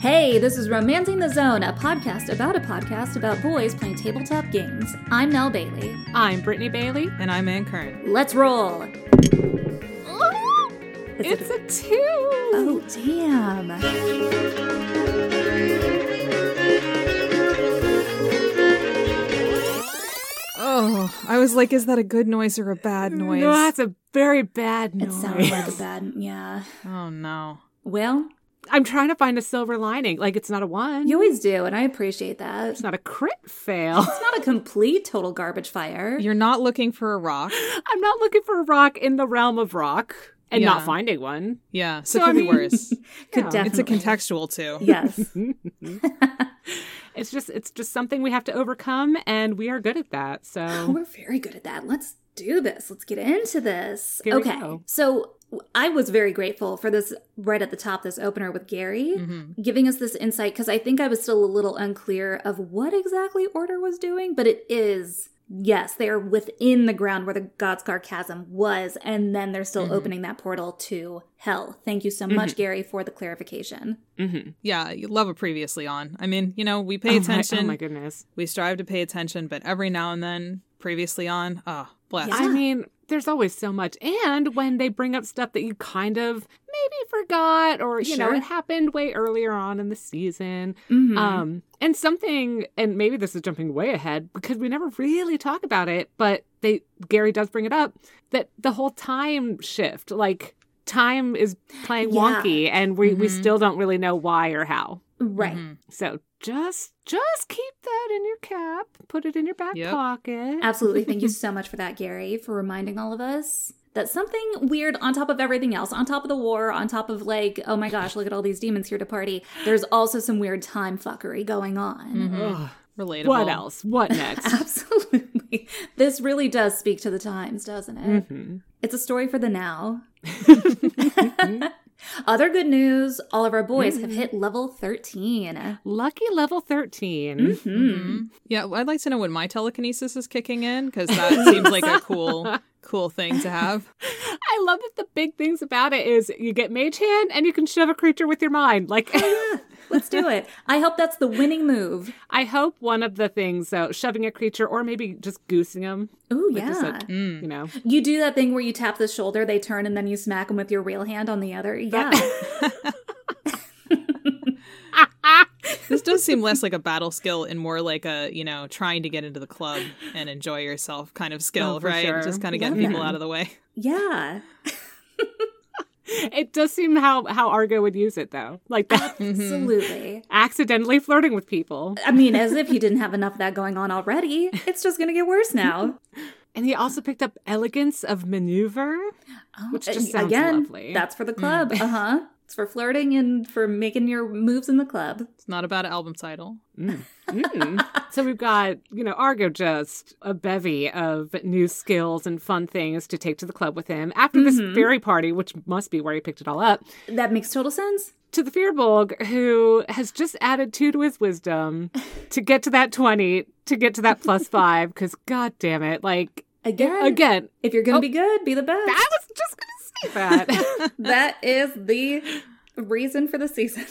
Hey, this is Romancing the Zone, a podcast about a podcast about boys playing tabletop games. I'm Nell Bailey. I'm Brittany Bailey. And I'm Ann Curran. Let's roll. It's a two. Oh, damn. Oh, I was like, is that a good noise or a bad noise? No, that's a very bad noise. It sounds like a bad, yeah. oh no. Well, I'm trying to find a silver lining. Like it's not a one. you always do, and I appreciate that. it's not a crit fail. It's not a complete total garbage fire. You're not looking for a rock. I'm not looking for a rock in the realm of rock and not finding one. Yeah, so, So, it I could be worse. Could Yeah. It's a contextual too. Yes. It's just it's just something we have to overcome, and we are good at that. So We're very good at that. Let's do this. Let's get into this. Here okay. So I was very grateful for this right at the top, this opener with Gary Mhm. giving us this insight because I think I was still a little unclear of what exactly Order was doing, but it is. Yes, they are within the ground where the Godskar chasm was, and then they're still Mhm. opening that portal to hell. Thank you so much, Gary, for the clarification. Mhm. Yeah, you love a previously on. I mean, you know, we pay Oh my- attention. oh my goodness. We strive to pay attention, but every now and then, previously on, oh, bless. Yeah. I mean, there's always so much. And when they bring up stuff that you kind of maybe forgot or, you know, it happened way earlier on in the season. Mhm. Um, and something, and maybe this is jumping way ahead because we never really talk about it, but they Gary does bring it up that the whole time shift, like time is playing Yeah. wonky, and we we Mhm. still don't really know why or how. Right. Mhm. So just just keep that in your cap, put it in your back Yep. pocket. Absolutely. Thank you so much for that, Gary, for reminding all of us that something weird on top of everything else, on top of the war, on top of like, oh my gosh, look at all these demons here to party, there's also some weird time fuckery going on. Mhm. Relatable. What else? What next? Absolutely. This really does speak to the times, doesn't it? Mhm. It's a story for the now. Other good news all of our boys have hit level 13. Lucky level 13. Mhm. Mhm. Yeah, I'd like to know when my telekinesis is kicking in because that seems like a cool, cool thing to have. I love that the big things about it is you get mage hand and you can shove a creature with your mind. Like, Let's do it. I hope that's the winning move. I hope one of the things, though, shoving a creature or maybe just goosing them, Ooh, Like yeah. like- Mm. you know. You do that thing where you tap the shoulder, they turn, and then you smack them with your real hand on the other. Yeah. This does seem less like a battle skill and more like a, you know, trying to get into the club and enjoy yourself kind of skill, Oh, right? sure. Just kind of getting Love people that. out of the way. yeah. It does seem how, how Argo would use it, though. Like that. Absolutely. accidentally flirting with people. I mean, as if he didn't have enough of that going on already. It's just going to get worse now. And he also picked up elegance of maneuver. Oh, Which just uh, sounds again, lovely. That's for the club. Uh huh. It's for flirting and for making your moves in the club. It's not about an album title. Mm. so we've got, you know, Argo just a bevy of new skills and fun things to take to the club with him after this fairy party, which must be where he picked it all up. That makes total sense. To the Firbolg, who has just added two to his wisdom to get to that 20, to get to that plus five, because god damn it, like, Again, again, if you're going to Oh. be good, be the best. I was just going to say that. that is the reason for the season.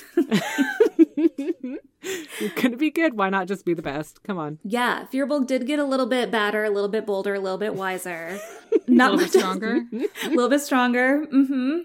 You're going to be good. Why not just be the best? Come on. yeah, Firbolg did get a little bit badder, a little bit bolder, a little bit wiser. Not A little bit stronger. a little bit stronger. Mm-hmm.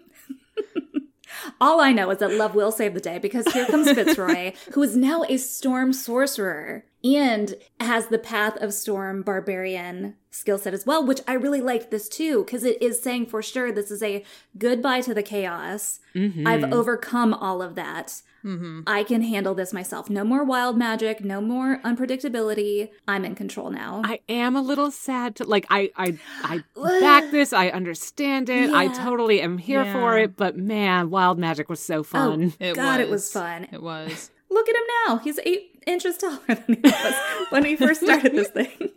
All I know is that love will save the day because here comes Fitzroy, who is now a storm sorcerer and has the path of storm barbarian skill set as well, which I really liked this too, because it is saying for sure this is a goodbye to the chaos. Mhm. I've overcome all of that. hmm I can handle this myself. No more wild magic, no more unpredictability. I'm in control now. I am a little sad to like I I I back this. I understand it. I totally am here for it. But man, wild magic was so fun. It God, was. it was fun. It was. Look at him now. He's eight inches taller than he was when we first started this oh thing.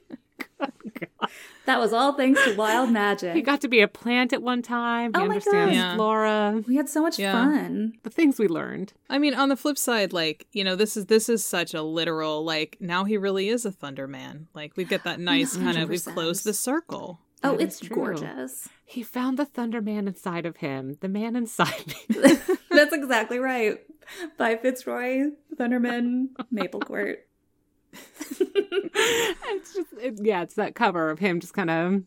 That was all thanks to wild magic. He got to be a plant at one time. He Oh my understands God. Yeah. flora. We had so much Yeah. fun. The things we learned. I mean, on the flip side, like you know, this is this is such a literal like now he really is a Thunderman. Like we get that nice kind of we've closed the circle. Oh, That it's gorgeous. He found the Thunder Man inside of him. The man inside me. That's exactly right. by Fitzroy, Thunderman, Maplecourt. it's just it, yeah, it's that cover of him just kind of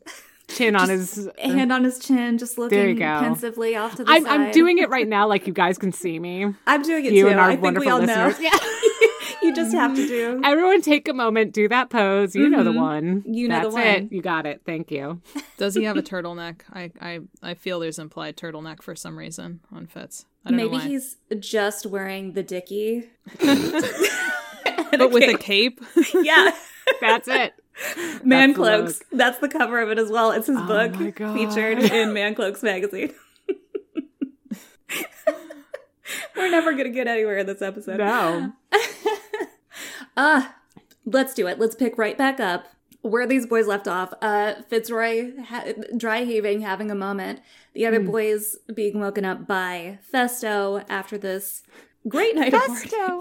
chin on his Hand on his chin, just There you looking go. pensively off to the I'm, side. I'm doing it right now, like you guys can see me. I'm doing it You too. and our I think we wonderful all listeners. know. You just have to do. Everyone, take a moment, do that pose. You know the one. Mm-hmm. You know the That's it. one. You got it. Thank you. Does he have a turtleneck? I, I I feel there's implied turtleneck for some reason on Fitz. I don't Maybe know why. Maybe he's just wearing the dicky. but with a cape. yeah. That's it. Man That's the Cloaks. That's the cover of it as well. It's his Oh book featured in Man Cloaks magazine. We're never going to get anywhere in this episode. No. Ah, let's do it. Let's pick right back up where these boys left off. Uh, Fitzroy ha- dry heaving, having a moment. The other boys being woken up by Festo after this great night of Festo. partying.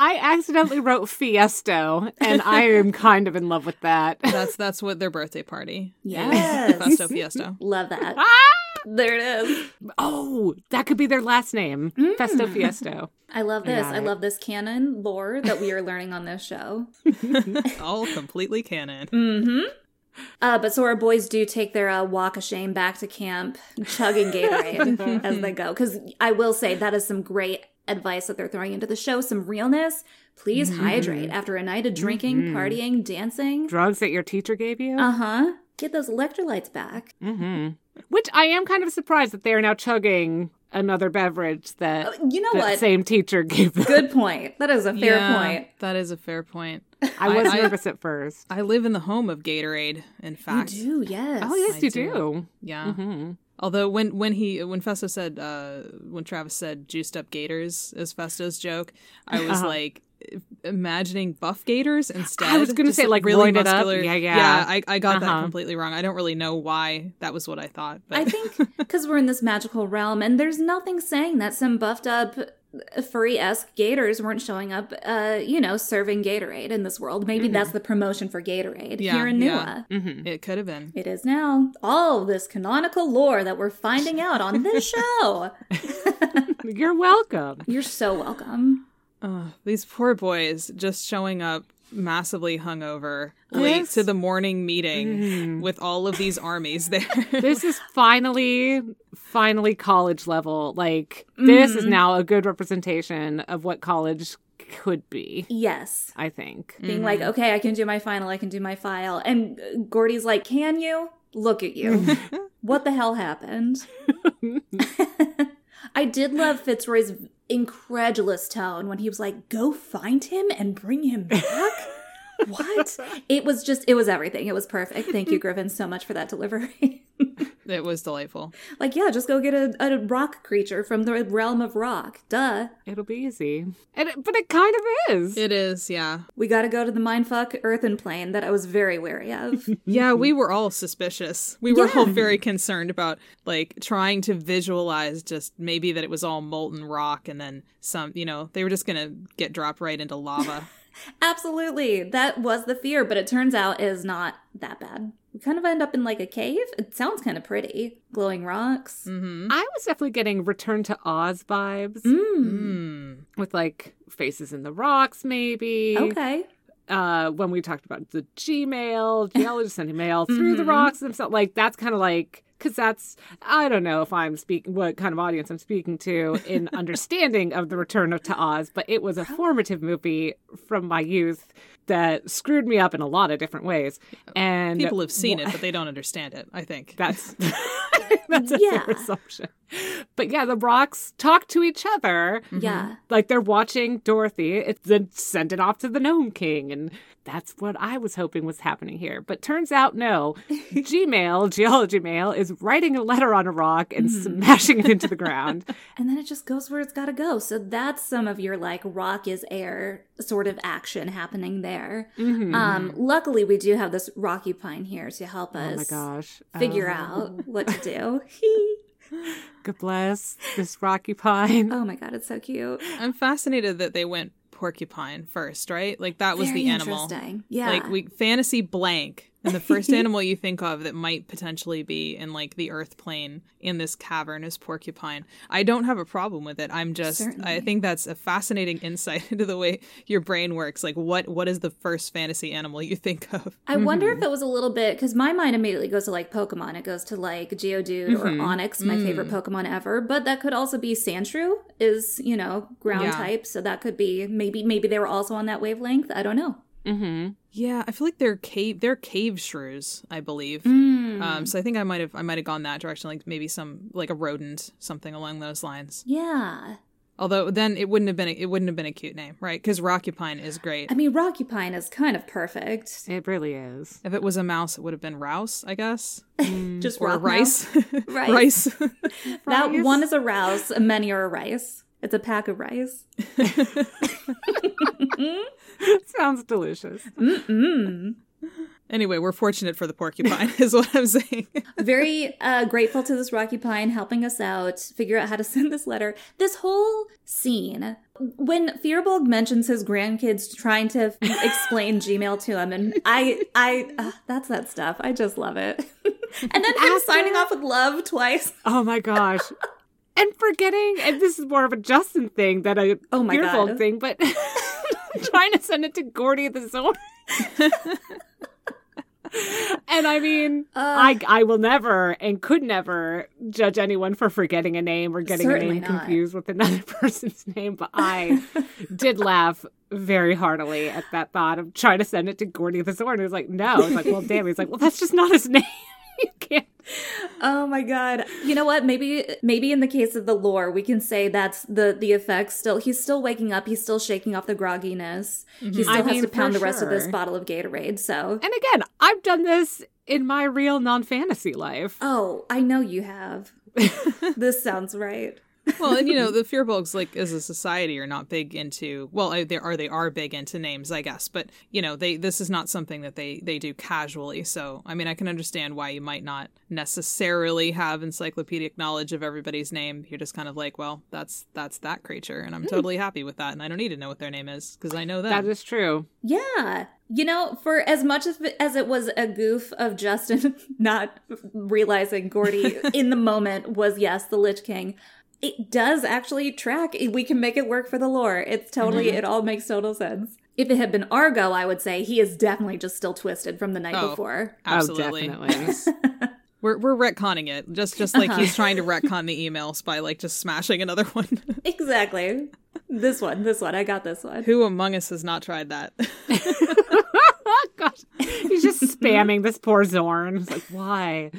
I accidentally wrote Fiesto, and I am kind of in love with that. That's that's what their birthday party. is. Yes. Festo Fiesto. Love that. Ah! There it is. Oh, that could be their last name. Festo Fiesto. I love this. got I love this canon lore that we are learning on this show. All completely canon. Mm-hmm. Uh, but so our boys do take their uh, walk of shame back to camp, chugging Gatorade as they go. Because I will say that is some great advice that they're throwing into the show. Some realness. Please hydrate after a night of drinking, partying, dancing. Drugs that your teacher gave you? Uh huh. Get those electrolytes back. hmm Which I am kind of surprised that they are now chugging another beverage that You know the what? same teacher gave them. Good point. That is a fair Yeah, point. That is a fair point. I was I- nervous at first. I live in the home of Gatorade, in fact, You do, yes. Oh, yes, I you do. do. Yeah. hmm Although when when he when Festo said uh when Travis said juiced up gators as Festo's joke, I was Uh-huh. like imagining buff gators instead. I was gonna say, like, roided up. muscular. Yeah, yeah. Yeah, I, I got Uh-huh. that completely wrong. I don't really know why that was what I thought. But I think because we're in this magical realm, and there's nothing saying that some buffed up furry esque gators weren't showing up, uh, you know, serving Gatorade in this world. Maybe that's the promotion for Gatorade Yeah, here in yeah. Nua. hmm it could have been. It is now. All this canonical lore that we're finding out on this show. You're welcome. You're so welcome. Ugh, these poor boys just showing up massively hungover late Yes. to the morning meeting Mhm. with all of these armies there. This is finally, finally college level. Like, this is now a good representation of what college could be, Yes. I think. Being like, okay, I can do my final, I can do my file. And uh, Gordy's like, can you? Look at you. what the hell happened? I did love Fitzroy's incredulous tone when he was like, go find him and bring him back. what? It was just, it was everything. It was perfect. Thank you, Griffin, so much for that delivery. it was delightful. like, yeah, just go get a, a rock creature from the realm of rock. Duh. It'll be easy. And it, but it kind of is. It is, yeah. We got to go to the mindfuck earthen plane that I was very wary of. Yeah, we were all suspicious. We were Yeah. all very concerned about like trying to visualize just maybe that it was all molten rock and then some, you know, they were just going to get dropped right into lava. Absolutely. That was the fear, but it turns out is not that bad. We kind of end up in like a cave. It sounds kind of pretty. Glowing rocks. mhm. I was definitely getting Return to Oz vibes Mm. Mm. with like faces in the rocks, maybe. Okay. uh when we talked about the Gmail, geologist sending mail through the Mhm. rocks themselves. Like that's kind of like because that's I don't know if I'm speaking what kind of audience I'm speaking to in understanding of the Return of to Oz, but it was a formative movie from my youth that screwed me up in a lot of different ways. And People have seen it, but they don't understand it, I think. That's that's a Yeah. fair assumption. But yeah, the rocks talk to each other mm-hmm. Yeah. like they're watching Dorothy, it's then send it off to the Gnome King, and that's what I was hoping was happening here. But turns out no. Gmail, Geology Mail, is writing a letter on a rock and smashing it into the ground. And then it just goes where it's got to go. So that's some of your like rock is air sort of action happening there. Mhm. Um, luckily, we do have this Rockupine here to help us oh my gosh. figure Oh, out what to do. God bless this Rockupine. oh my god, it's so cute. I'm fascinated that they went porcupine first, right? Like that was Very the animal. interesting. Yeah. Like we fantasy blank And the first animal you think of that might potentially be in like the earth plane in this cavern is porcupine. I don't have a problem with it. I'm just I think that's a fascinating insight into the way your brain works. Like what what is the first fantasy animal you think of? I wonder if mm-hmm. it was a little bit because my mind immediately goes to like Pokemon. It goes to like Geodude or mm-hmm. Onix, my favorite mm. Pokemon ever. But that could also be Sandshrew, is you know ground Yeah. type. So that could be maybe maybe they were also on that wavelength. I don't know. Mm-hmm. Yeah, I feel like they're cave they're cave shrews, I believe. Mm. Um, so I think I might have I might have gone that direction, like maybe some like a rodent, something along those lines. Yeah, Although then it wouldn't have been a, it wouldn't have been a cute name, right? Because Rockupine is great. I mean Rockupine is kind of perfect. It really is. If it was a mouse, it would have been Rouse, I guess, Just or rice. Rice. rice. That Rice. one is a rouse, and many are a rice. It's a pack of rice. Sounds delicious. Mm-mm. anyway, we're fortunate for the porcupine, is what I'm saying. Very uh, grateful to this Rockupine helping us out, figure out how to send this letter. This whole scene, when Firbolg mentions his grandkids trying to explain Gmail to him, and I, I, uh, that's that stuff. I just love it. and then him After- signing off with love twice. Oh my gosh. And forgetting, and this is more of a Justin thing than a Oh my God. thing, but trying to send it to Gordy the Zorn. and I mean, uh, I I will never and could never judge anyone for forgetting a name or getting a name not. confused with another person's name, but I did laugh very heartily at that thought of trying to send it to Gordy the Zorn. It was like, no. It's like, well, damn. He's like, well, that's just not his name. you can't. Oh my god. You know what? Maybe maybe in the case of the lore, we can say that's the the effect still he's still waking up, he's still shaking off the grogginess. He mm-hmm. still I has mean, to pound the rest of this bottle of Gatorade, so And again, I've done this in my real non fantasy life. Oh, I know you have. this sounds right. Well, and you know, the Firbolgs, like as a society, are not big into. Well, they are. They are big into names, I guess. But you know, they this is not something that they they do casually. So, I mean, I can understand why you might not necessarily have encyclopedic knowledge of everybody's name. You're just kind of like, well, that's that's that creature, and I'm hmm. totally happy with that, and I don't need to know what their name is because I know That That is true. Yeah. You know, for as much as, as it was a goof of Justin not realizing Gordy in the moment was, yes, the Lich King, it does actually track. We can make it work for the lore. It's totally, mm-hmm. it all makes total sense. If it had been Argo, I would say he is definitely just still twisted from the night Oh. before. Oh, absolutely. Oh, definitely. We're we're retconning it, just just like he's uh-huh. trying to retcon the emails by like just smashing another one. Exactly. This one, this one, I got this one. Who among us has not tried that? oh, gosh. He's just spamming this poor Zorn. It's like, why?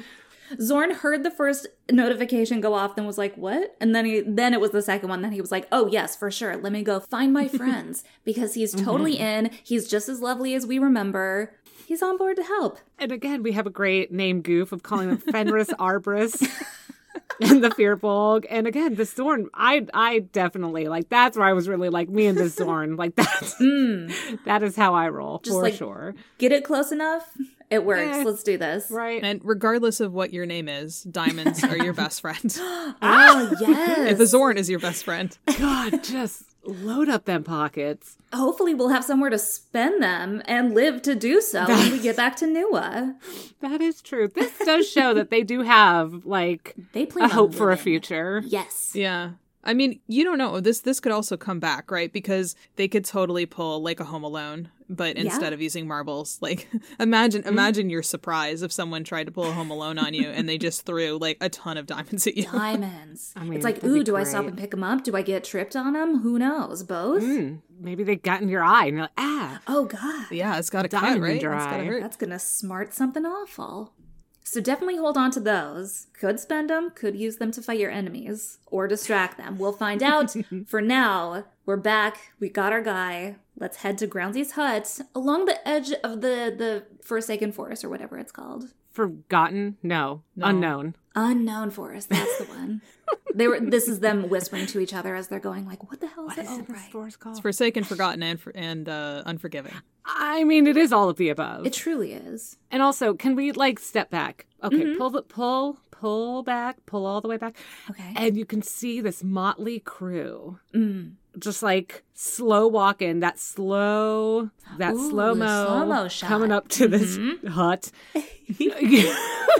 Zorn heard the first notification go off, then was like, "What?" And then he, then it was the second one. Then he was like, "Oh yes, for sure. Let me go find my friends because he's mm-hmm. totally in. He's just as lovely as we remember. He's on board to help." And again, we have a great name goof of calling them Fenris Arbris and the Firbolg. And again, the Zorn, I I definitely like that's where I was really like me and the Zorn. Like that's mm. that is how I roll Just for like- sure. Get it close enough. It works. Eh. Let's do this. Right. And regardless of what your name is, diamonds are your best friend. Oh yes. if the Zorn is your best friend. God, just load up them pockets. Hopefully, we'll have somewhere to spend them and live to do so when we get back to Nua. That is true. This does show that they do have like They plan a hope for a future. Yes. Yeah. I mean, you don't know. This this could also come back, right? Because they could totally pull like a Home Alone, but instead of using marbles, like imagine imagine your surprise if someone tried to pull a Home Alone on you and they just threw like a ton of diamonds at you. Diamonds. I mean, it's like, that'd ooh, do I stop and pick them up? Do I get tripped on them? Who knows? Both. Hmm, maybe they got in your eye and you're like, ah. Oh God. Yeah, it's got to cut, Diamond right? It's dry. gotta hurt. That's gonna smart something awful. So definitely hold on to those. Could spend them, could use them to fight your enemies or distract them. We'll find out. For now, we're back. We got our guy. Let's head to Groundsy's hut along the edge of the the Forsaken Forest or whatever it's called. Forgotten? No. No. Unknown. Unknown Forest. That's the one. they were. This is them whispering to each other as they're going like, "What the hell is What it?" is Oh, it right. store's called? Forsaken, forgotten, and for, and uh, unforgiving. I mean, it is all of the above. It truly is. and also, can we like step back? Okay, Mm-hmm. pull the pull, pull back, pull all the way back, Okay. and you can see this motley crew. Mm. Just like slow walking, that slow, that Ooh, slow mo coming up to this Mhm. hut. you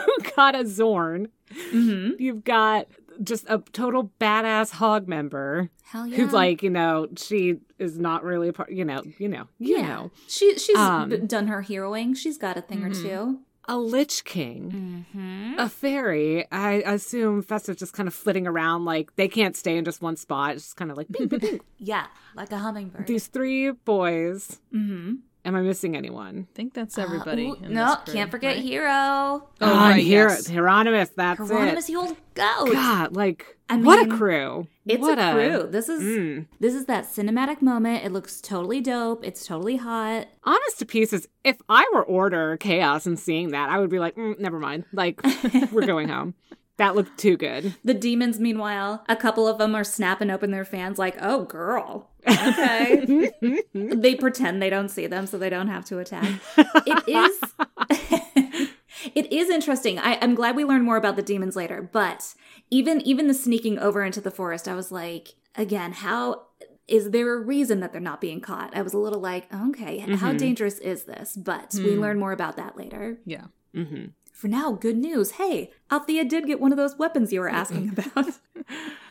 got a Zorn. Mm-hmm. You've got just a total badass hog member Hell yeah. who's like, you know, she is not really a part, you know, you know, you yeah. know, She she's Um, done her heroing. She's got a thing Mhm. or two. A lich king. Mm-hmm. A fairy, I assume Festive just kind of flitting around, like they can't stay in just one spot. It's just kind of like ping, ping, ping. Yeah, like a hummingbird. these three boys. mm-hmm. Am I missing anyone? I think that's everybody. Uh, in no, crew, can't forget right? Hero. Oh, Ah, right, Hier- yes. Hieronymus. That's Hieronymus, it. the old goat. God, like I mean, what a crew! It's what a crew. This is Mm. this is that cinematic moment. It looks totally dope. It's totally hot. Honest to pieces, if I were Order Chaos and seeing that, I would be like, mm, never mind. Like, we're going home. That looked too good. The demons, meanwhile, a couple of them are snapping open their fans, like, "Oh, girl." Okay. they pretend they don't see them, so they don't have to attack. It is. it is interesting. I, I'm glad we learn more about the demons later, but even even the sneaking over into the forest, I was like, again, how is there a reason that they're not being caught? I was a little like, okay, how Mhm. dangerous is this? But we Hmm. learn more about that later. Yeah. Mm-hmm. For now, good news. Hey, Althea did get one of those weapons you were asking about.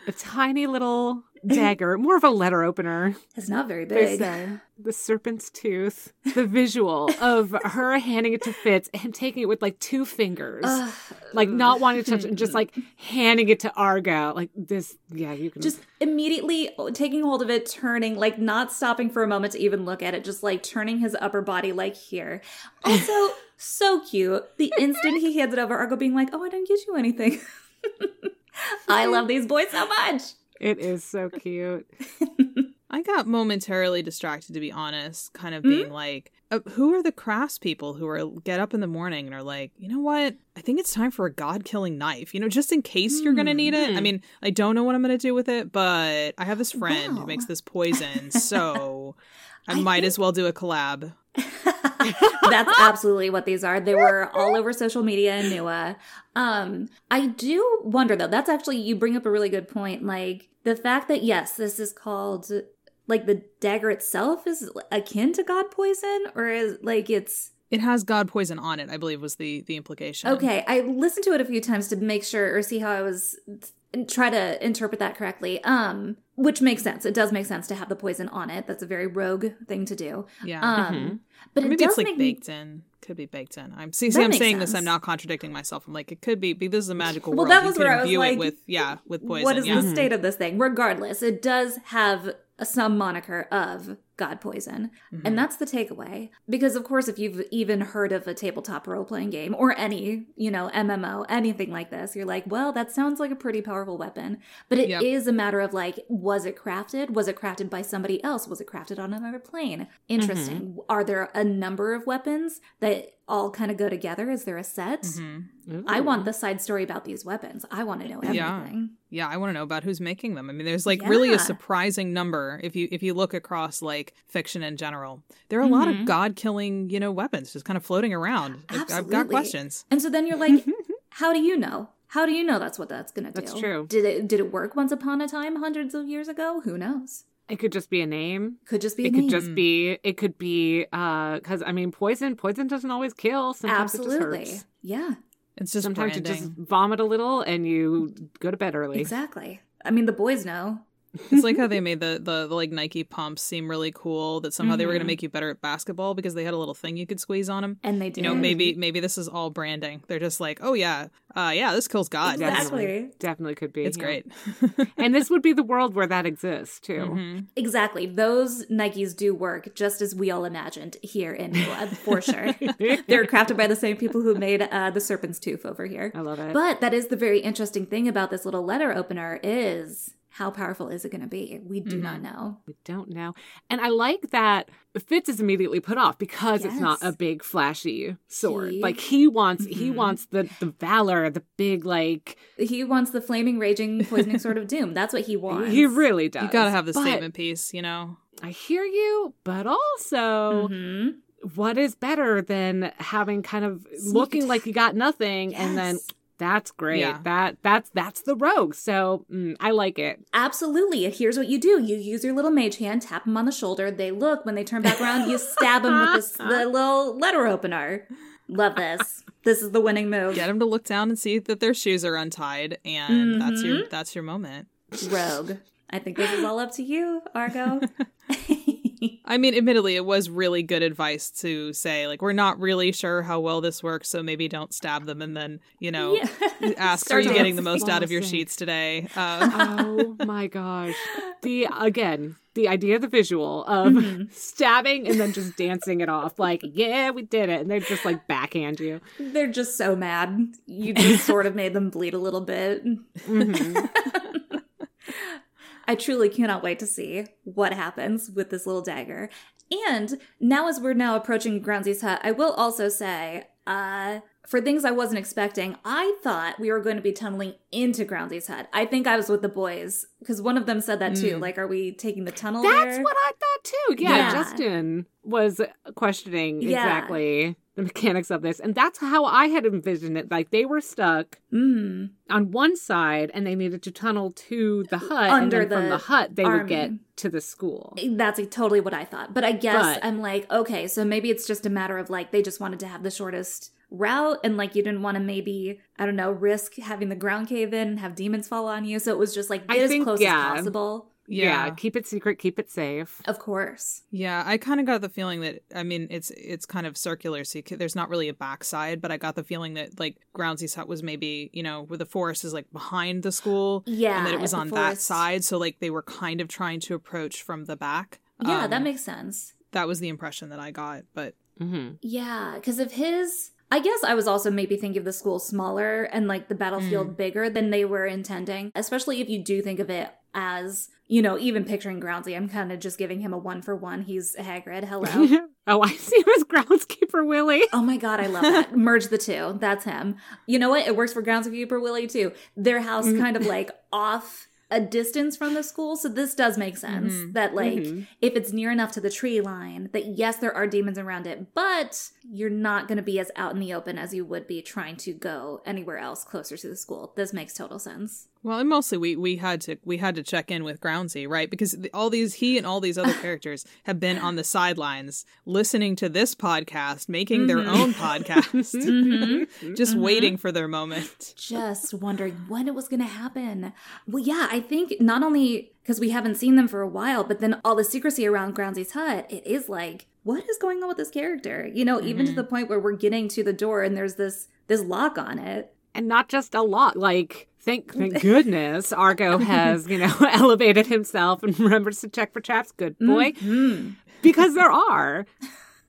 A tiny little dagger, more of a letter opener. It's not very big. say the serpent's tooth. The visual of her handing it to Fitz and taking it with like two fingers, like not wanting to touch it, and just like handing it to Argo. Like this, yeah, you can just immediately taking hold of it, turning, like not stopping for a moment to even look at it, just like turning his upper body like here. Also, so cute. The instant he hands it over, Argo being like, "Oh, I didn't get you anything." I love these boys so much. It is so cute. I got momentarily distracted, to be honest, kind of being like, uh, who are the crafts people who are get up in the morning and are like, you know what? I think it's time for a god killing knife. You know, just in case you're gonna need it. I Hmm. mean, I don't know what I'm gonna do with it, but I have this friend Wow. who makes this poison, so I, I might think- as well do a collab. That's absolutely what these are. They were all over social media in Nua. Um, I do wonder though, that's actually you bring up a really good point. Like the fact that yes, this is called like the dagger itself is akin to god poison, or is like it's It has god poison on it, I believe was the the implication. okay. I listened to it a few times to make sure or see how I was try to interpret that correctly. Um, which makes sense. It does make sense to have the poison on it. That's a very rogue thing to do. Yeah. Um, Mhm. but it maybe it's like make me- baked in. Could be baked in. I'm see, see I'm saying this. I'm not contradicting myself. I'm like it could be. be this is a magical Well, world. that You was could where I was like, it with yeah with poison. What is yeah. the state of this thing? Regardless, it does have some moniker of god poison. Mhm. And that's the takeaway. Because, of course, if you've even heard of a tabletop role playing game or any, you know, MMO, anything like this, you're like, well, that sounds like a pretty powerful weapon. But it is Yep. a matter of like, was it crafted? Was it crafted by somebody else? Was it crafted on another plane? Interesting. Are there a number of weapons that all kind of go together? Is there a set? Mhm. I want the side story about these weapons. I want to know everything. Yeah. Yeah, I want to know about who's making them. I mean, there's like really a surprising number if you if you look across like fiction in general. There are a lot Mhm. of god killing, you know, weapons just kind of floating around. I've- I've got questions. And so then you're like, how do you know? How do you know that's what that's going to do? That's true. Did it did it work once upon a time, hundreds of years ago? Who knows? It could just be a name. Could just be. It a could just be. It could be. uh Because I mean, poison. Poison doesn't always kill. Sometimes It absolutely. just hurts. Yeah, It's just Sometimes branding. you just vomit a little and you go to bed early. exactly. I mean, the boys know. It's like how they made the, the the like Nike pumps seem really cool. That somehow they were going to Mhm. make you better at basketball because they had a little thing you could squeeze on them. And they do. You know, maybe maybe this is all branding. They're just like, oh yeah, uh, yeah, this kills God. Exactly. Definitely, definitely could be. It's yeah. great. and this would be the world where that exists too. Mhm. Exactly. Those Nikes do work just as we all imagined here in Blood, for sure. They're crafted by the same people who made uh, the Serpent's Tooth over here. I love it. But that is the very interesting thing about this little letter opener is how powerful is it going to be? We do not know. we don't know. And I like that Fitz is immediately put off because it's not a big flashy sword. He- like he wants he Mhm. wants the the valor, the big like He wants the flaming, raging, poisoning sword of doom. That's what he wants. he really does. You gotta have the But statement piece, you know. I hear you, but also Mhm. what is better than having kind of Sneak looking like you got nothing and then Yes. That's great. Yeah. That that's that's the rogue. So mm, I like it. Absolutely. Here's what you do: you use your little mage hand, tap them on the shoulder. They look. When they turn back around, you stab them with this the little letter opener. Love this. This is the winning move. Get them to look down and see that their shoes are untied, and that's your that's your moment. Rogue. I think this is all up to you, Argo. I mean, admittedly, it was really good advice to say, like, we're not really sure how well this works, so maybe don't stab them, and then, you know, Yeah. ask, are you getting the most out of your sheets today? Uh, Oh my gosh. The again, the idea, of the visual of Mm-hmm. stabbing and then just dancing it off, like, yeah, we did it. And they're just like backhand you. They're just so mad. You just sort of made them bleed a little bit. Mhm. I truly cannot wait to see what happens with this little dagger. And now, as we're now approaching Groundsy's hut, I will also say, uh, for things I wasn't expecting, I thought we were going to be tunneling into Groundsy's hut. I think I was with the boys because one of them said that too. Mm. Like, are we taking the tunnel That's there? what I thought too. Yeah, Yeah. Justin was questioning Yeah. exactly the mechanics of this. And that's how I had envisioned it. Like they were stuck Mm. on one side and they needed to tunnel to the hut. Under and then from the the hut, they would get to the school. That's totally what I thought. But I guess But- I'm like, okay, so maybe it's just a matter of like they just wanted to have the shortest route and like you didn't want to maybe, I don't know, risk having the ground cave in and have demons fall on you. So it was just like I get as think, close yeah. as possible. Yeah. yeah. keep it secret, keep it safe. Of course. Yeah, I kind of got the feeling that I mean it's it's kind of circular, so you there's not really a backside, but I got the feeling that like Groundsy's hut was maybe you know where the forest is like behind the school, Yeah. and that it was at the on that side, so like they were kind of trying to approach from the back. Yeah, Um, that makes sense. that was the impression that I got, but hmm Yeah, because of his. I guess I was also maybe thinking of the school smaller and like the Mm. battlefield bigger than they were intending, especially if you do think of it as, you know, even picturing Groundsy. I'm kind of just giving him a one for one. He's Hagrid. Hello. oh, I see him as groundskeeper Willie. Oh my god, I love that. Merge the two. That's him. You know what? It works for Groundskeeper Willie too. Their house Mm. kind of like off a distance from the school, so this does make sense. Mhm. That like Mhm. if it's near enough to the tree line, that yes, there are demons around it, but you're not going to be as out in the open as you would be trying to go anywhere else closer to the school. This makes total sense. Well, and mostly we we had to we had to check in with Groundsy, right? Because all these he and all these other characters have been on the sidelines listening to this podcast, making their Mhm. own podcast, Mm-hmm. just Mhm. waiting for their moment. just wondering when it was going to happen. Well, yeah, I think not only because we haven't seen them for a while, but then all the secrecy around Groundsy's hut, it is like, what is going on with this character? You know, even to Mhm. the point where we're getting to the door and there's this this lock on it. and not just a lot. Like, thank thank goodness Argo has you know elevated himself and remembers to check for traps. Good boy, Mhm. because there are.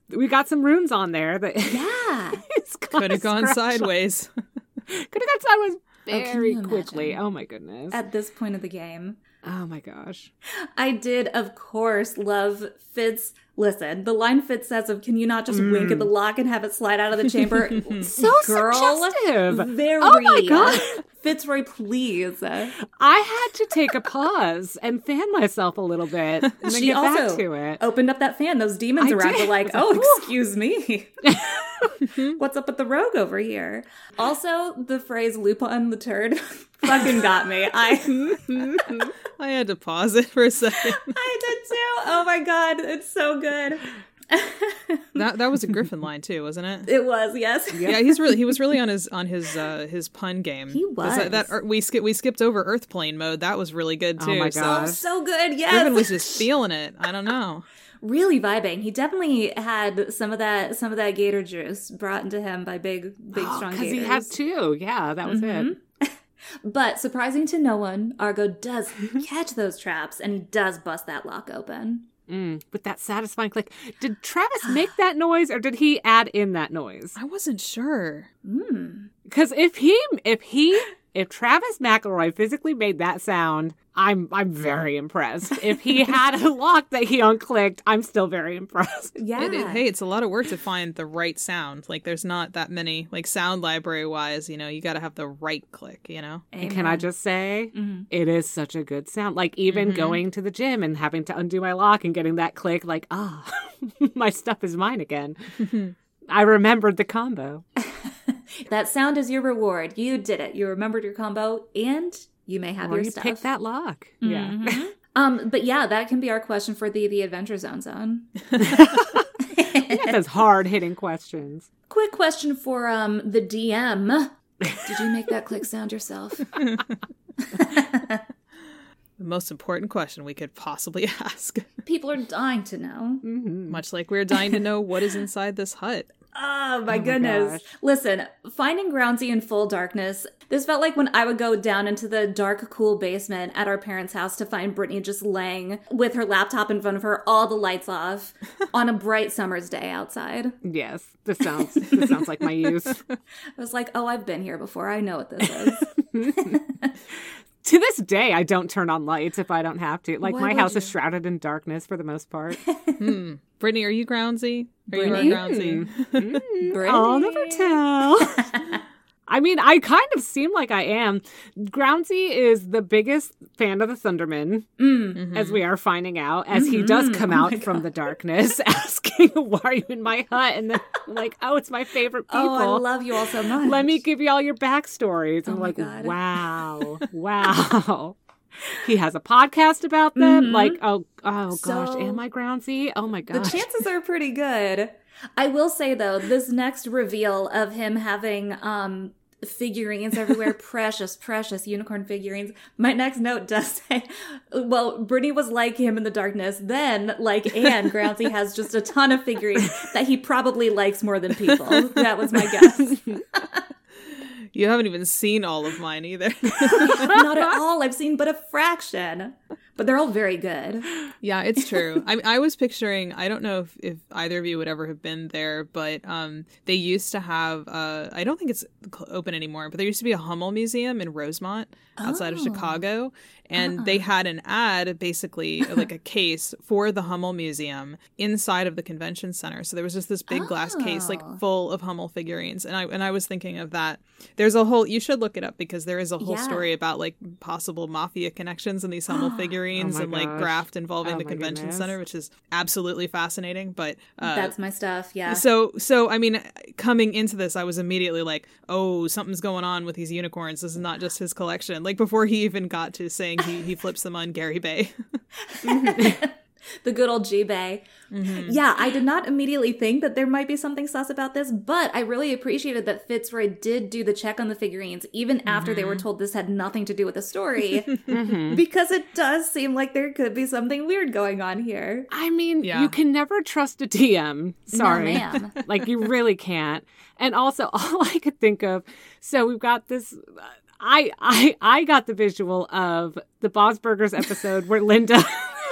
We got some runes on there that Yeah. it's Could have gone sideways. Could have gone sideways very you quickly. Oh my goodness. At this point of the game. oh my gosh. I did, of course, love Fitz. Listen, the line Fitz says of, "Can you not just wink at the mm. lock and have it slide out of the chamber?" So Girl, suggestive. Very. Oh my God. Fitzroy, please. I had to take a pause and fan myself a little bit and She get also back to it. opened up that fan. Those demons I around did. were like, "Oh, like, excuse me, what's up with the rogue over here?" Also, the phrase "Lupin the turd" fucking got me. I I had to pause it for a second. I did too. Oh my god, it's so good. That that was a Griffin line too, wasn't it? It was yes. Yeah, he's really he was really on his on his uh his pun game. He 'Cause That, that we skipped we skipped over Earth plane mode. That was really good too. Oh my so God. Oh, so good. Yes. Griffin was just feeling it. I don't know. really vibing. He definitely had some of that some of that gator juice brought into him by big big strong Because he had two. Yeah, that was it. But surprising to no one, Argo does catch those traps and he does bust that lock open. Mm, with that satisfying click. Did Travis make that noise or did he add in that noise? I wasn't sure. Mm. Because if he, if he, if Travis McElroy physically made that sound, I'm, I'm very impressed. If he had a lock that he unclicked, I'm still very impressed. Yeah. It- it- hey, it's a lot of work to find the right sound. Like there's not that many like sound library wise. You know, you got to have the right click. You know. And can I just say, Mhm. it is such a good sound. Like even Mhm. going to the gym and having to undo my lock and getting that click, like ah, my stuff is mine again. I remembered the combo. That sound is your reward. You did it. You remembered your combo, and you may have or your you stuff. pick that lock. Yeah. Mhm. um, but yeah, that can be our question for the the Adventure Zone zone. We got those hard hitting questions. Quick question for um the DM. Did you make that click sound yourself? The most important question we could possibly ask. People are dying to know. Mhm. Much like we're dying to know what is inside this hut. Oh my oh my goodness. gosh. Listen, finding Groundsy in full darkness, this felt like when I would go down into the dark, cool basement at our parents' house to find Brittany just laying with her laptop in front of her, all the lights off, on a bright summer's day outside. Yes, this sounds this sounds like my youth. I was like, oh, I've been here before. I know what this is. To this day, I don't turn on lights if I don't have to. Like Why my house is shrouded in darkness for the most part. Hmm. Brittany, are you groundsy? Are you Brittany? our groundsy? Brittany. I'll never tell. I mean, I kind of seem like I am. Groundsy is the biggest fan of the Thunderman, Mm. as we are finding out, as he does Mhm. come Oh out from the darkness asking, Why are you in my hut? And then, like, oh, it's my favorite people. Oh, I love you all so much. Let me give you all your backstories. Oh I'm like, God. wow, wow. He has a podcast about them. Mhm. Like, oh, oh gosh, So- am I groundsy? Oh my gosh, The chances are pretty good. I will say though, this next reveal of him having um figurines everywhere, precious, precious unicorn figurines. My next note does say, well, Brittany was like him in the darkness. Then, like Anne, Groundsy has just a ton of figurines that he probably likes more than people. That was my guess. You haven't even seen all of mine either. Not at all. I've seen but a fraction. But they're all very good. yeah, it's true. I I was picturing. I don't know if, if either of you would ever have been there, but um, they used to have. Uh, I don't think it's open anymore, but there used to be a Hummel Museum in Rosemont outside of Oh. Chicago, and they had an ad, basically like a case for the Hummel Museum inside of the convention center. So there was just this big glass case, like Oh. full of Hummel figurines, and I and I was thinking of that. There's a whole. You should look it up because there is a whole Yeah. story about like possible mafia connections in these Hummel figurines Oh my and like graft involving Oh the convention goodness. center, which is absolutely fascinating. But uh, That's my stuff. Yeah. so so I mean, coming into this, I was immediately like, oh, something's going on with these unicorns. This is not just his collection. Like before he even got to saying he he flips them on Gary Bay. the good old G Bay. Mm-hmm. Yeah, I did not immediately think that there might be something sus about this, but I really appreciated that Fitzroy did do the check on the figurines, even after they were mm-hmm. told this had nothing to do with the story, mm-hmm. because it does seem like there could be something weird going on here. I mean, Yeah. you can never trust a DM. Sorry. No, ma'am. like you really can't. And also all I could think of, so we've got this I I I got the visual of the Bob's Burgers episode where Linda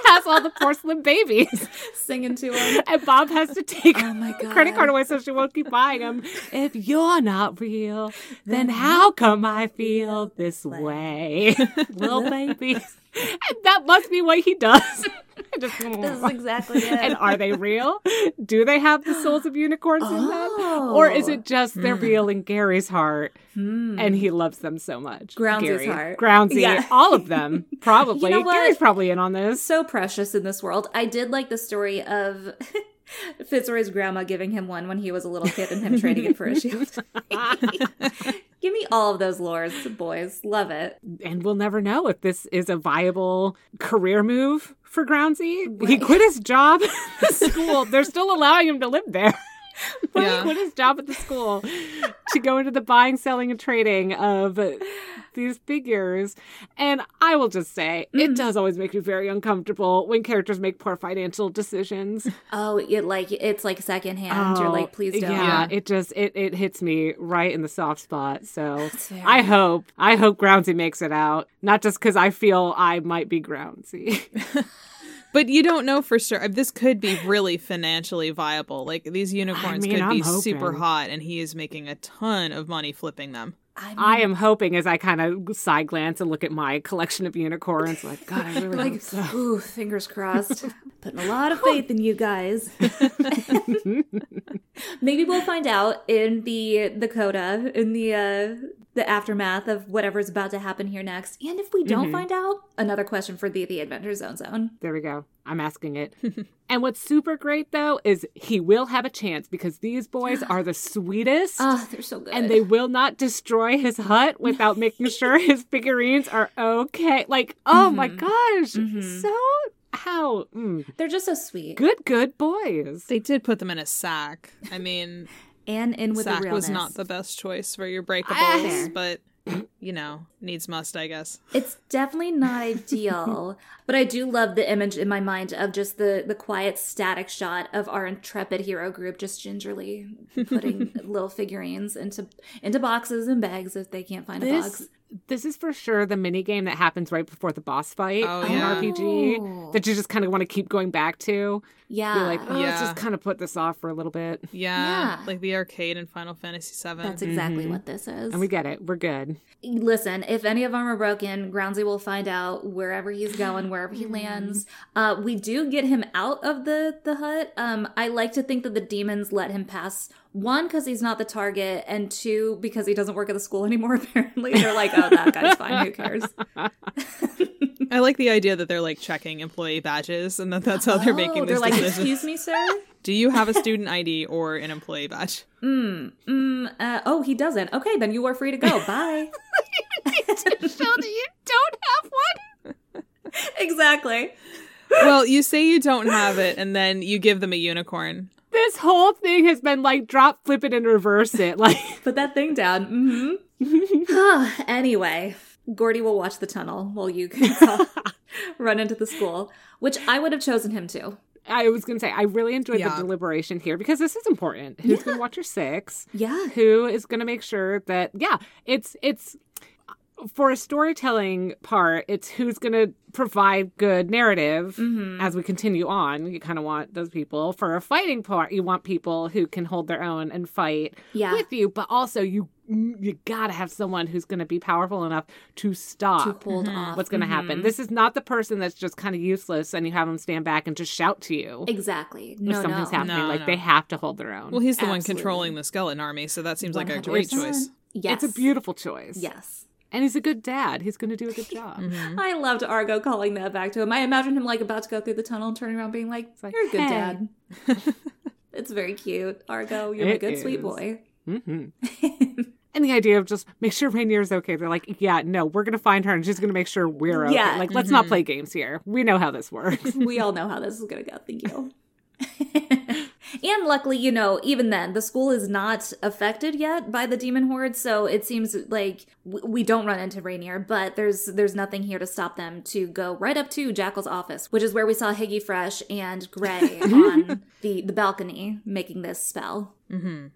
has all the porcelain babies Singing to him. and Bob has to take Oh my her credit card away so she won't keep buying them. If you're not real, then how come I feel this way? Little babies. And that must be what he does. Just- This is exactly it. and are they real? Do they have the souls of unicorns in them? Oh. Or is it just they're real in Gary's heart Hmm. and he loves them so much? Groundsy's Gary. heart. Groundsy, Yeah. all of them. Probably. You know what? Gary's probably in on this. so precious in this world. I did like the story of Fitzroy's grandma giving him one when he was a little kid and him trading it for a shield. Give me all of those lores, boys. Love it. and we'll never know if this is a viable career move for Groundsy. He quit his job school. They're still allowing him to live there. But Yeah. he quit his job at the school to go into the buying, selling, and trading of these figures. And I will just say, Mm. it does always make me very uncomfortable when characters make poor financial decisions. Oh, it like it's like secondhand. You're Oh, like, please don't. Yeah, it just it it hits me right in the soft spot. So. I hope I hope Groundsy makes it out, not just because I feel I might be Groundsy. But you don't know for sure. This could be really financially viable. Like these unicorns mean, could I'm be super hot, and he is making a ton of money flipping them. I, mean, I am hoping as I kind of side glance and look at my collection of unicorns, like God, I really like, hope so. ooh, fingers crossed. Putting a lot of faith in you guys. Maybe we'll find out in the the coda in the uh the aftermath of whatever's about to happen here next. And if we don't Mhm. find out, another question for the the Adventure Zone Zone. There we go. I'm asking it. and what's super great though is he will have a chance because these boys are the sweetest. Oh, they're so good. and they will not destroy his hut without making sure his figurines are okay. Like, oh my gosh, Mhm. so how mm, they're just so sweet. good, good boys. They did put them in a sack. I mean, And in with the sack realness. was not the best choice for your breakables, Ah. but you know, needs must, I guess. It's definitely not ideal, but I do love the image in my mind of just the the quiet static shot of our intrepid hero group just gingerly putting little figurines into into boxes and bags if they can't find a box. This this is for sure the mini game that happens right before the boss fight Oh, in yeah. RPG Oh. that you just kind of want to keep going back to. Yeah. You're like, oh, let's just kind of put this off for a little bit, Yeah, Yeah. like the arcade in Final Fantasy VII. That's exactly Mhm. what this is. and we get it. We're good. Listen, if any of them are broken, Groundsy will find out wherever he's going, wherever he lands. Uh, we do get him out of the the hut. Um, I like to think that the demons let him pass. One, because he's not the target, and two, because he doesn't work at the school anymore. Apparently, they're like, "Oh, that guy's fine. Who cares?" I like the idea that they're like checking employee badges and that that's how they're making Oh, this they're like, decision. "Excuse me, sir." Do you have a student ID or an employee badge? Mm, mm, uh, oh, he doesn't. Okay, then you are free to go. Bye. to Show that you don't have one. exactly. well, you say you don't have it, and then you give them a unicorn. This whole thing has been like drop, flip it, and reverse it. Like, Put that thing down. Mm-hmm. anyway, Gordy will watch the tunnel while you guys run into the school, which I would have chosen him to. I was gonna say, I really enjoyed Yeah. the deliberation here because this is important. Who's gonna watch your six? Yeah. Who is gonna make sure that yeah, it's it's for a storytelling part, it's who's gonna provide good narrative Mm-hmm. as we continue on. You kind of want those people. For a fighting part, you want people who can hold their own and fight Yeah. with you, but also you mm, you gotta have someone who's gonna be powerful enough to stop to hold mm-hmm. off. what's going to mm-hmm. happen. This is not the person that's just kind of useless and you have them stand back and just shout to you Exactly. if No, no. something's happening. No, like no. they have to hold their own. Well, he's the one Absolutely. controlling the skeleton army, so that seems like a great 100%. choice. Yes. it's a beautiful choice. Yes. And he's a good dad. He's going to do a good job. Mm-hmm. I loved Argo calling that back to him. I imagine him like about to go through the tunnel and turning around being like, like, You're a good "Hey." dad. it's very cute. Argo, you're a It good sweet is. boy. hmm And the idea of just make sure Rainier's okay. They're like, yeah, no, we're going to find her and she's going to make sure we're okay. Yeah. Like, let's not play games here. We know how this works. we all know how this is going to go. Thank you. And luckily, you know, even then, the school is not affected yet by the demon horde, so it seems like we don't run into Rainier, but there's there's nothing here to stop them to go right up to Jackal's office, which is where we saw Higgy Fresh and Gray on the the balcony making this spell. Mm-hmm.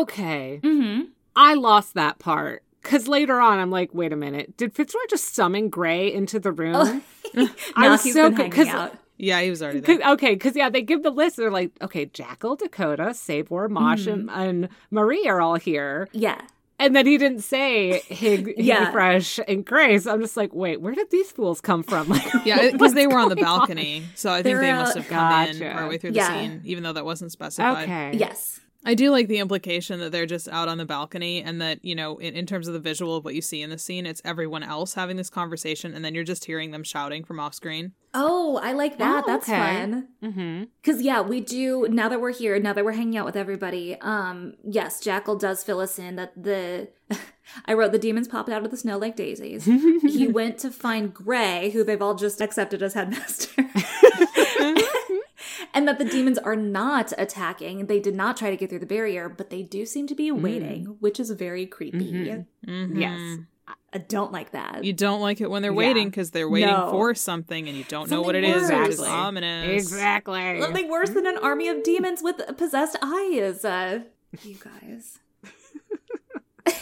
okay. Mm-hmm. I lost that part. Because later on, I'm like, wait a minute. Did Fitzroy just summon Gray into the room? Oh. I no, was he's so been good, hanging 'cause- out. Yeah, he was already there. Cause, okay, because yeah, they give the list. They're like, okay, Jackal, Dakota, Sabor, Mosh, and, Mm-hmm. and Marie are all here. Yeah. And then he didn't say Hig, Yeah. Higgy Fresh, and Grace. I'm just like, wait, where did these fools come from? Like, Yeah, because they were on the going balcony, so I think They're they must have come in Gotcha. partway through the scene, even though that wasn't specified. Okay. Yes. I do like the implication that they're just out on the balcony, and that you know, in, in terms of the visual of what you see in the scene, it's everyone else having this conversation, and then you're just hearing them shouting from off screen. Oh, I like that. Oh, That's okay. fun. Mm-hmm. Cause yeah, we do now that we're here, now that we're hanging out with everybody, um, yes, Jackal does fill us in that the I wrote the demons popped out of the snow like daisies. he went to find Gray, who they've all just accepted as headmaster. and that the demons are not attacking. They did not try to get through the barrier, but they do seem to be waiting, which is very creepy. Mhm. Mhm. Yes. I don't like that. You don't like it when they're waiting because they're waiting No. for something, and you don't know what it Something is. It's Exactly. ominous. Exactly. Nothing worse than an army of demons with possessed eyes. Uh, you guys.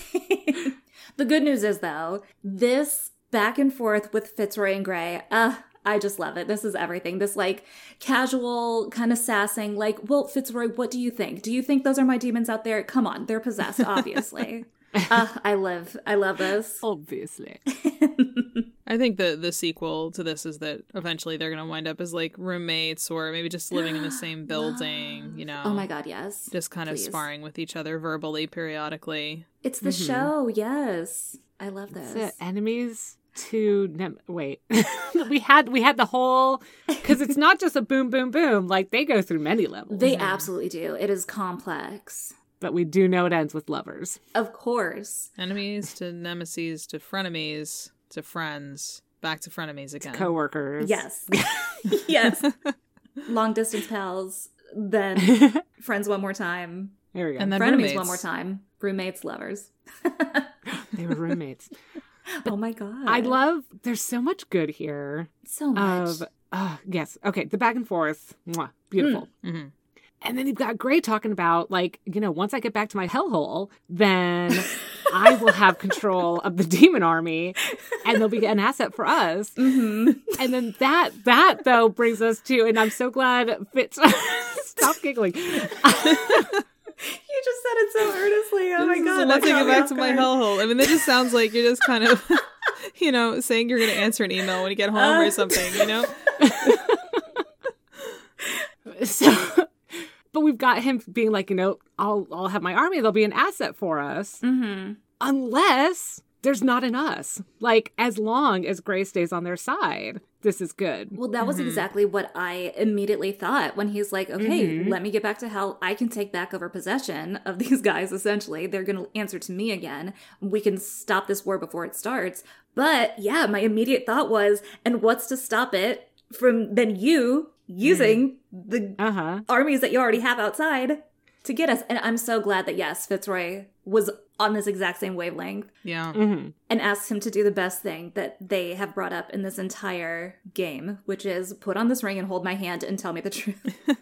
the good news is, though, this back and forth with Fitzroy and Gray, uh, I just love it. This is everything. This like casual kind of sassing, like, well, Fitzroy, what do you think? Do you think those are my demons out there? Come on, they're possessed, obviously. uh, I live. I love this. Obviously. I think the the sequel to this is that eventually they're gonna wind up as like roommates or maybe just living in the same building. You know. Oh my god, yes. Just kind of sparring with each other verbally periodically. It's the show, yes. I love this. It. Enemies to Nem- wait. we had we had the whole because it's not just a boom boom boom. Like they go through many levels. They absolutely do. It is complex. but we do know it ends with lovers. Of course. Enemies to nemesis to frenemies to friends back to frenemies again. Coworkers. Yes. yes. Long distance pals, then friends one more time, There we go. and then frenemies roommates. one more time, roommates, lovers. they were roommates. oh my god. I love. There's so much good here. so much. Of uh, yes, okay, the back and forth, mwah, beautiful. Mhm. And then you've got Gray talking about like, you know, once I get back to my hellhole, then I will have control of the demon army, and they'll be an asset for us. hmm And then that that though brings us to, and I'm so glad Fitz. Stop giggling. You just said it so earnestly. Oh my This is god. Once that I caught get back to my hellhole. I mean, that just sounds like you're just kind of, you know, saying you're going to answer an email when you get home Uh. or something. You know. So, but we've got him being like, you know, I'll I'll have my army. They'll be an asset for us, Mhm. unless there's not an us. Like as long as Gray stays on their side, this is good. Well, that was exactly what I immediately thought when he's like, okay, Mhm. let me get back to hell. I can take back over possession of these guys, essentially. They're going to answer to me again. We can stop this war before it starts. But yeah, my immediate thought was, and what's to stop it from then you using the Uh huh. armies that you already have outside to get us? And I'm so glad that, yes, Fitzroy was on this exact same wavelength Yeah. hmm and asks him to do the best thing that they have brought up in this entire game, which is put on this ring and hold my hand and tell me the truth.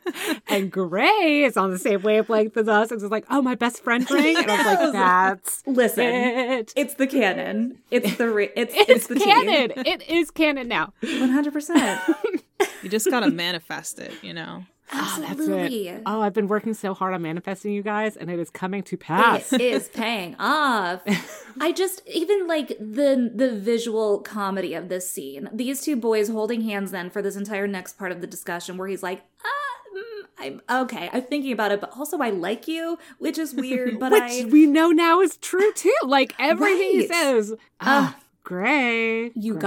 And Gray is on the same wavelength as us. It's just like, oh, my best friend ring, and I was like, that's Listen, it. it's the canon. It's the ri- it's It's, it's, the canon. It is canon now. One hundred percent. You just got to manifest it, you know. Oh, that's Absolutely. it. Oh, I've been working so hard on manifesting you guys, and it is coming to pass. It is paying off. I just even like the the visual comedy of this scene. These two boys holding hands then for this entire next part of the discussion where he's like, ah, mm, I'm okay. I'm thinking about it, but also I like you, which is weird. But Which I we know now is true too. Like everything he Right. says. Ah, Gray. you Gray.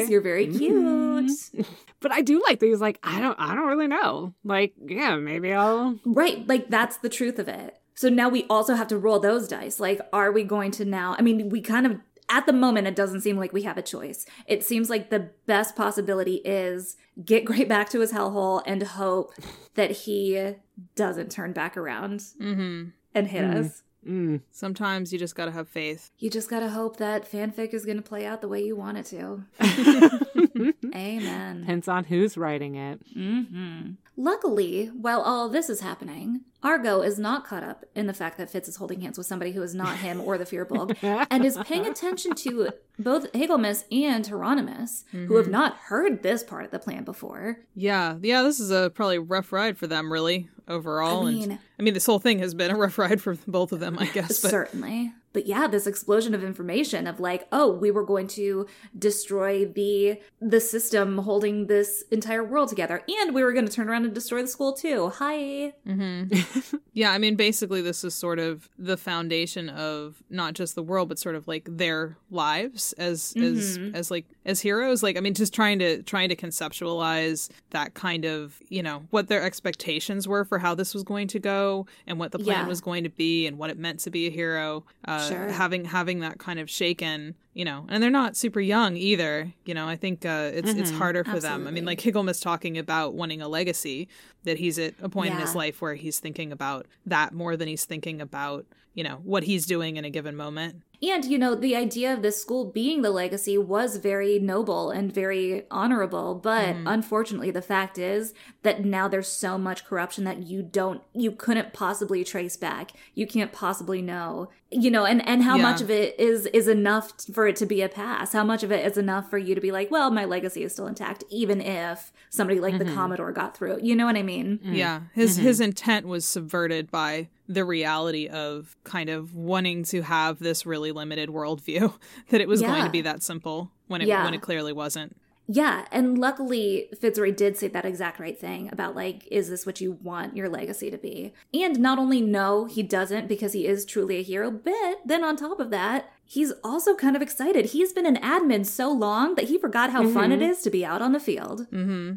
guys, you're very cute. But I do like that he's like, I don't I don't really know. Like, yeah, maybe I'll Right. Like that's the truth of it. So now we also have to roll those dice. Like, are we going to now? I mean, we kind of, at the moment, it doesn't seem like we have a choice. It seems like the best possibility is get Gray back to his hellhole and hope that he doesn't turn back around Mm-hmm. and hit Mm. us. Mm. Sometimes you just got to have faith. You just gotta hope that fanfic is gonna play out the way you want it to. Amen. Depends on who's writing it. hmm Luckily, while all this is happening, Argo is not caught up in the fact that Fitz is holding hands with somebody who is not him or the Firbolg, and is paying attention to both Hagelmus and Hieronymus, who have not heard this part of the plan before. Yeah, yeah. This is a probably rough ride for them, really overall. I and mean- I mean, this whole thing has been a rough ride for both of them, I guess. But Certainly. But yeah, this explosion of information of like, oh, we were going to destroy the the system holding this entire world together, and we were going to turn around and destroy the school too. Hi. Mm-hmm. yeah, I mean, basically, this is sort of the foundation of not just the world, but sort of like their lives as as Mhm. as like as heroes. Like, I mean, just trying to trying to conceptualize that kind of you know what their expectations were for how this was going to go and what the plan Yeah. was going to be and what it meant to be a hero. Uh, Sure. Having having that kind of shaken. You know, and they're not super young either. You know, I think uh, it's it's Mhm. harder for them. I mean, like Higglem is talking about wanting a legacy, that he's at a point in his life where he's thinking about that more than he's thinking about you know what he's doing in a given moment And, you know, the idea of this school being the legacy was very noble and very honorable. But Mhm. unfortunately, the fact is that now there's so much corruption that you don't, you couldn't possibly trace back. You can't possibly know, you know, and, and how Yeah. much of it is, is enough for it to be a pass? How much of it is enough for you to be like, well, my legacy is still intact, even if somebody like the Mhm. Commodore got through? You know what I mean? Mm. yeah his Mhm. his intent was subverted by the reality of kind of wanting to have this really limited worldview that it was going to be that simple when it Yeah. when it clearly wasn't. Yeah, and luckily Fitzroy did say that exact right thing about like, is this what you want your legacy to be? And not only no, he doesn't because he is truly a hero, but then on top of that, he's also kind of excited. He's been an admin so long that he forgot how fun it is to be out on the field. Mm-hmm.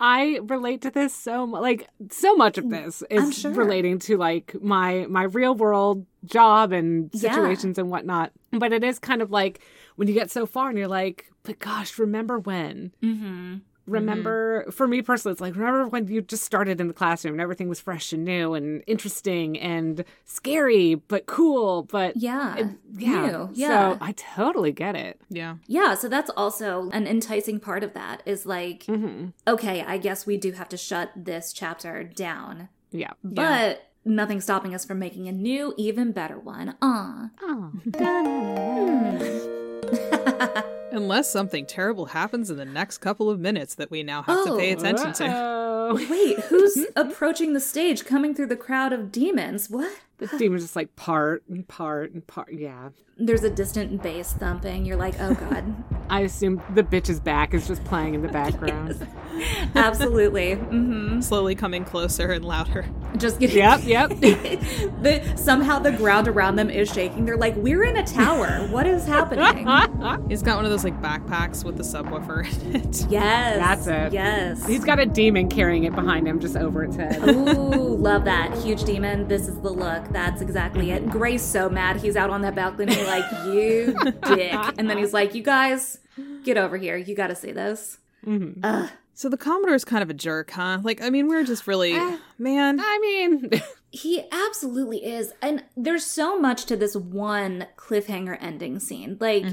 I relate to this so much. Like so much of this Mm, is sure. relating to like my my real world job and Yeah. situations and whatnot. But it is kind of like when you get so far and you're like, but gosh, remember when? Mm-hmm. Remember, for me personally, it's like remember when you just started in the classroom and everything was fresh and new and interesting and scary but cool. But Yeah. it- yeah, New, yeah. So I totally get it. Yeah. Yeah, so that's also an enticing part of that is like, hmm okay, I guess we do have to shut this chapter down. Yeah. But nothing stopping us from making a new, even better one. Ah. Oh. Unless something terrible happens in the next couple of minutes that we now have to pay Oh. attention to. Uh-oh. Wait, who's approaching the stage coming through the crowd of demons? What? The demon's just like part and part and part. Yeah. There's a distant bass thumping. You're like, oh god. I assume the bitch's back is just playing in the background. Absolutely. Mm-hmm. Slowly coming closer and louder. Just getting. Yep, yep. the, somehow the ground around them is shaking. They're like, we're in a tower. What is happening? He's got one of those like backpacks with the subwoofer in it. yes. That's it. Yes. He's got a demon carrying it behind him just over its head. Ooh, love that. Huge demon. This is the look. That's exactly it. Gray's so mad. He's out on that balcony like, you dick. And then he's like, you guys, get over here. You got to see this. Mhm. Ugh. So the Commodore's kind of a jerk, huh? Like, I mean, we're just really, man. I mean, He absolutely is. And there's so much to this one cliffhanger ending scene. Like,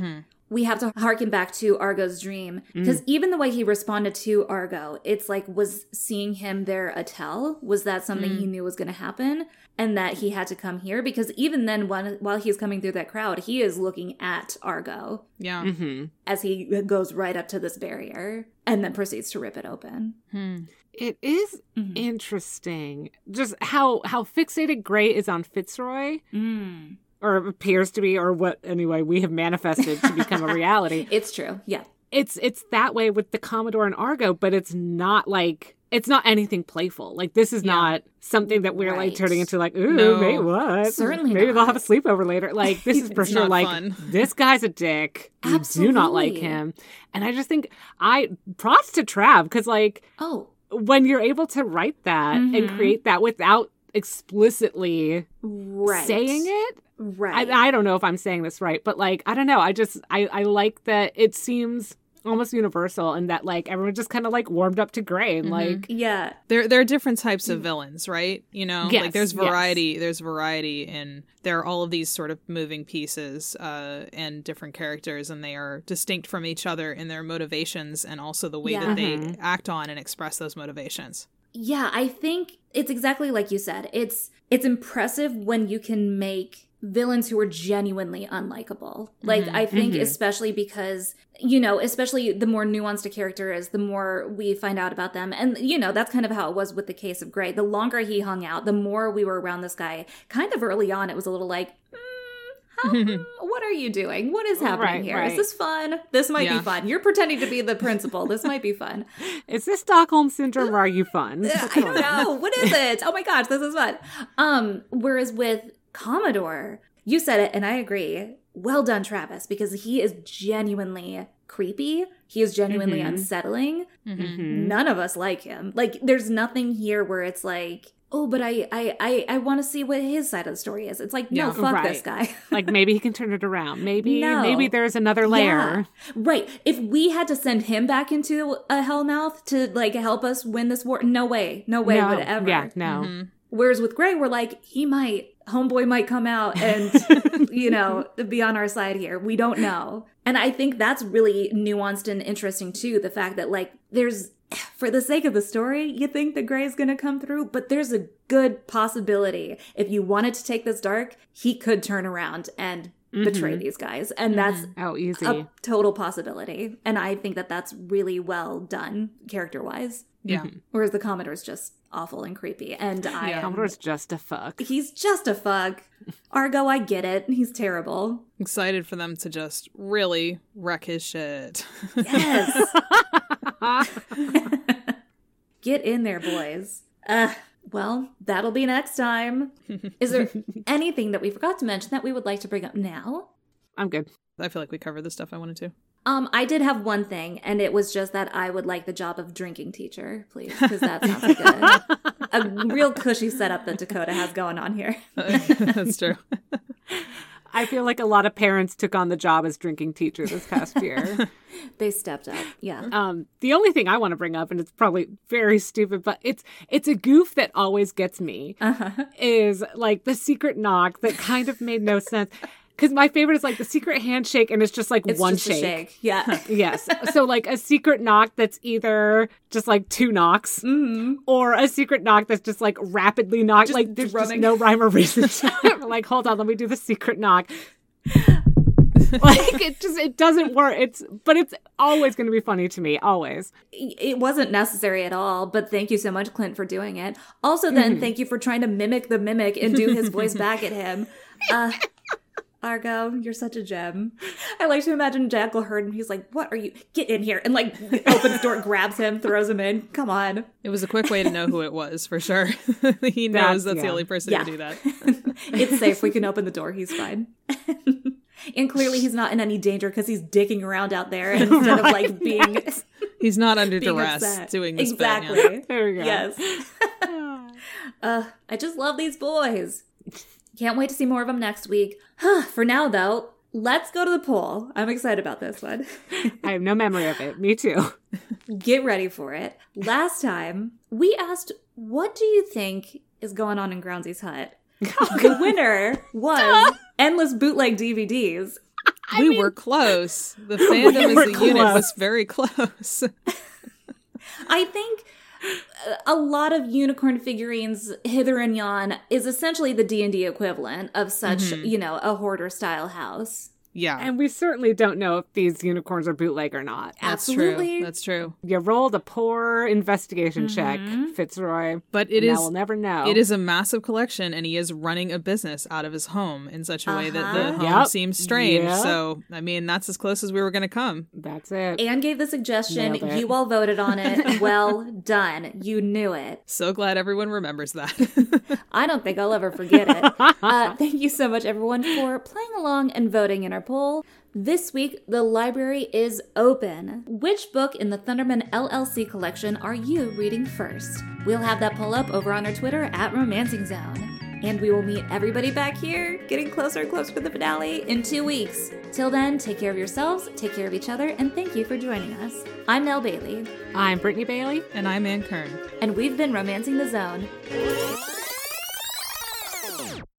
we have to harken back to Argo's dream. Because even the way he responded to Argo, it's like, was seeing him there a tell? Was that something he knew was going to happen? And that he had to come here? Because even then, when, while he's coming through that crowd, he is looking at Argo Yeah. mhm. as he goes right up to this barrier and then proceeds to rip it open. Hmm. it is Mhm. interesting just how how fixated Gray is on Fitzroy, Mm. Or appears to be, or what anyway we have manifested to become a reality. It's true. Yeah. It's it's that way with the Commodore and Argo, but it's not like it's not anything playful. Like this is Yeah. not something that we're like turning into like, ooh, No. maybe what? Certainly Maybe not. they'll have a sleepover later. Like this is for sure not like fun. this guy's a dick. You do not like him. And I just think I props to Trav because like Oh, when you're able to write that and Mhm. create that without explicitly right. saying it Right. I, I don't know if i'm saying this right but like i don't know i just i i like that it seems almost universal and that like everyone just kind of like warmed up to gray and Mhm. like yeah. There, there are different types of villains, right? You know, Yes, like there's yes. variety. There's variety in there are all of these sort of moving pieces uh, and different characters, and they are distinct from each other in their motivations and also the way Yeah. that they Mhm. act on and express those motivations. Yeah, I think it's exactly like you said. It's it's impressive when you can make villains who are genuinely unlikable. Like Mhm. I think Mhm. especially because you know, especially the more nuanced a character is, the more we find out about them. And you know, that's kind of how it was with the case of Gray. The longer he hung out, the more we were around this guy. Kind of early on it was a little like mm, how, what are you doing? What is happening Right, here? Is right. this fun? This might Yeah. be fun. You're pretending to be the principal. This might be fun. is this stockholm syndrome or are you fun I don't know. What is it? Oh my gosh, this is fun. Um, whereas with Commodore, you said it and I agree. Well done, Travis, because he is genuinely creepy. He is genuinely Mhm. unsettling. Mm-hmm. Mhm. None of us like him. Like there's nothing here where it's like, oh, but I I I, I want to see what his side of the story is. It's like, no, Yeah. fuck this guy. like maybe he can turn it around maybe No. maybe there's another layer Yeah. Right. If we had to send him back into a hellmouth to like help us win this war, no way. No way no, would ever. yeah no Mhm. Whereas with Gray, we're like, he might, homeboy might come out and, you know, be on our side here. We don't know. And I think that's really nuanced and interesting too. The fact that, like, there's, for the sake of the story, you think the gray is gonna come through, but there's a good possibility. If you wanted to take this dark, he could turn around and betray Mhm. these guys. And that's oh easy a total possibility. And I think that that's really well done character wise. Yeah. Mhm. Whereas the Commodore's just awful and creepy. And I am, Commodore's just a fuck. he's just a fuck. Argo, I get it. He's terrible. Excited for them to just really wreck his shit. Yes. Get in there, boys. Uh, well, that'll be next time. Is there anything that we forgot to mention that we would like to bring up now? I'm good. I feel like we covered the stuff I wanted to. Um, I did have one thing, and it was just that I would like the job of drinking teacher, please, because that sounds like a, a real cushy setup that Dakota has going on here. That's true. I feel like a lot of parents took on the job as drinking teacher this past year. They stepped up. Yeah. um, the only thing I want to bring up, and it's probably very stupid, but it's it's a goof that always gets me, is like the secret knock that kind of made no sense. Because my favorite is like the secret handshake, and it's just like It's one just a shake. Yeah. Yes. So like a secret knock that's either just like two knocks or a secret knock that's just like rapidly knocked. Just like there's just no rhyme or reason to like, hold on, let me do the secret knock. like it just it doesn't work. It's but it's always gonna be funny to me. Always. it wasn't necessary at all, but thank you so much, Clint, for doing it. Also, then thank you for trying to mimic the mimic and do his voice back at him. Uh, Argo, you're such a gem. I like to imagine Jackal heard and he's like, "What are you? Get in here!" and like opens the door, grabs him, throws him in. Come on, It was a quick way to know who it was for sure. he knows that's, the yeah. only person Yeah. to do that. it's safe. We can open the door. He's fine. and clearly, he's not in any danger because he's dicking around out there instead of like being He's not under being duress upset. doing this exactly. bit. yeah. There we go. Yes. uh, I just love these boys. Can't wait to see more of them next week. For now, though, let's go to the poll. I'm excited about this one. I have no memory of it. Me too. Get ready for it. Last time, we asked, what do you think is going on in Groundsy's hut? the winner was endless bootleg DVDs. we were close. The fandom were as a unit was very close. I think a lot of unicorn figurines hither and yon is essentially the D&D equivalent of such, mm-hmm. you know, a hoarder style house. Yeah. And we certainly don't know if these unicorns are bootleg or not. That's Absolutely. true. That's true. You rolled a poor investigation check, Fitzroy. But it is, we'll never know. It is a massive collection and he is running a business out of his home in such a way that the Uh-huh. home Yep. seems strange. Yep. So I mean that's as close as we were gonna come. That's it. Anne gave the suggestion. You all voted on it. well done. You knew it. So glad everyone remembers that. I don't think I'll ever forget it. Uh, thank you so much, everyone, for playing along and voting in our poll. This week, the library is open. Which book in the Thunderman LLC collection are you reading first? We'll have that poll up over on our Twitter at Romancing Zone. And we will meet everybody back here, getting closer and closer to the finale, in two weeks. Till then, take care of yourselves, take care of each other, and thank you for joining us. I'm Nell Bailey, I'm Brittany Bailey. and I'm Ann Kern. and we've been Romancing the Zone.